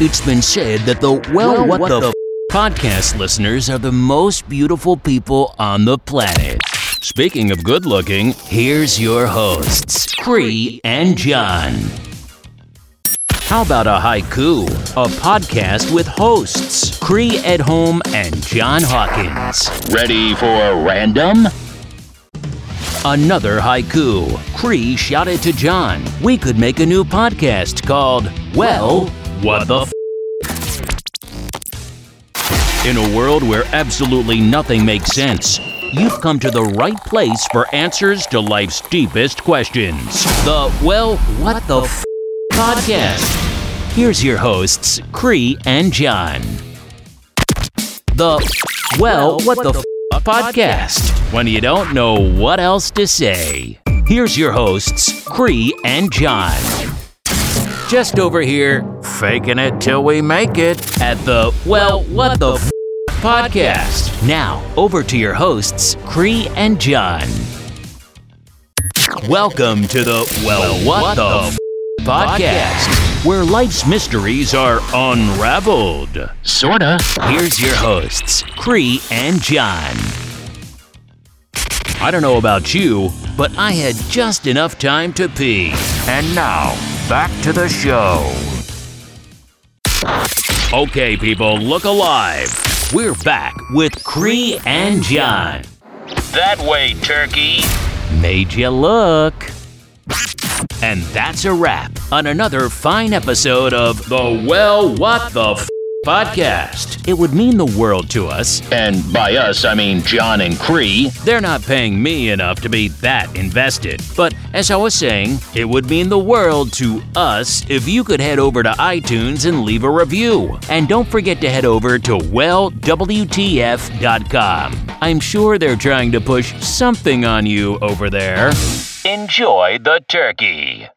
It's been said that the Well, What, the, F- podcast listeners are the most beautiful people on the planet. Speaking of good looking, here's your hosts, Cree and John. How about a haiku? A podcast with hosts, Cree Edholm and John Hawkins. Ready for random? Another haiku. Cree shouted to John, we could make a new podcast called, Well, What the F? In a world where absolutely nothing makes sense, you've come to the right place for answers to life's deepest questions. The Well, What the F? podcast. Here's your hosts, Cree and John. The Well, What the F? podcast. When you don't know what else to say. Here's your hosts, Cree and John. Just over here, faking it till we make it at the Well, What the F? podcast. Now, over to your hosts, Cree and John. Welcome to the Well, What, the, F? podcast, where life's mysteries are unraveled. Sorta. Here's your hosts, Cree and John. I don't know about you, but I had just enough time to pee. And now, back to the show. Okay, people, look alive. We're back with Cree and John. That way, turkey. Made you look. And that's a wrap on another fine episode of the Well, What the F- podcast. It would mean the world to us. And by us, I mean John and Cree. They're not paying me enough to be that invested. But as I was saying, it would mean the world to us if you could head over to iTunes and leave a review. And don't forget to head over to wellwtf.com. I'm sure they're trying to push something on you over there. Enjoy the turkey.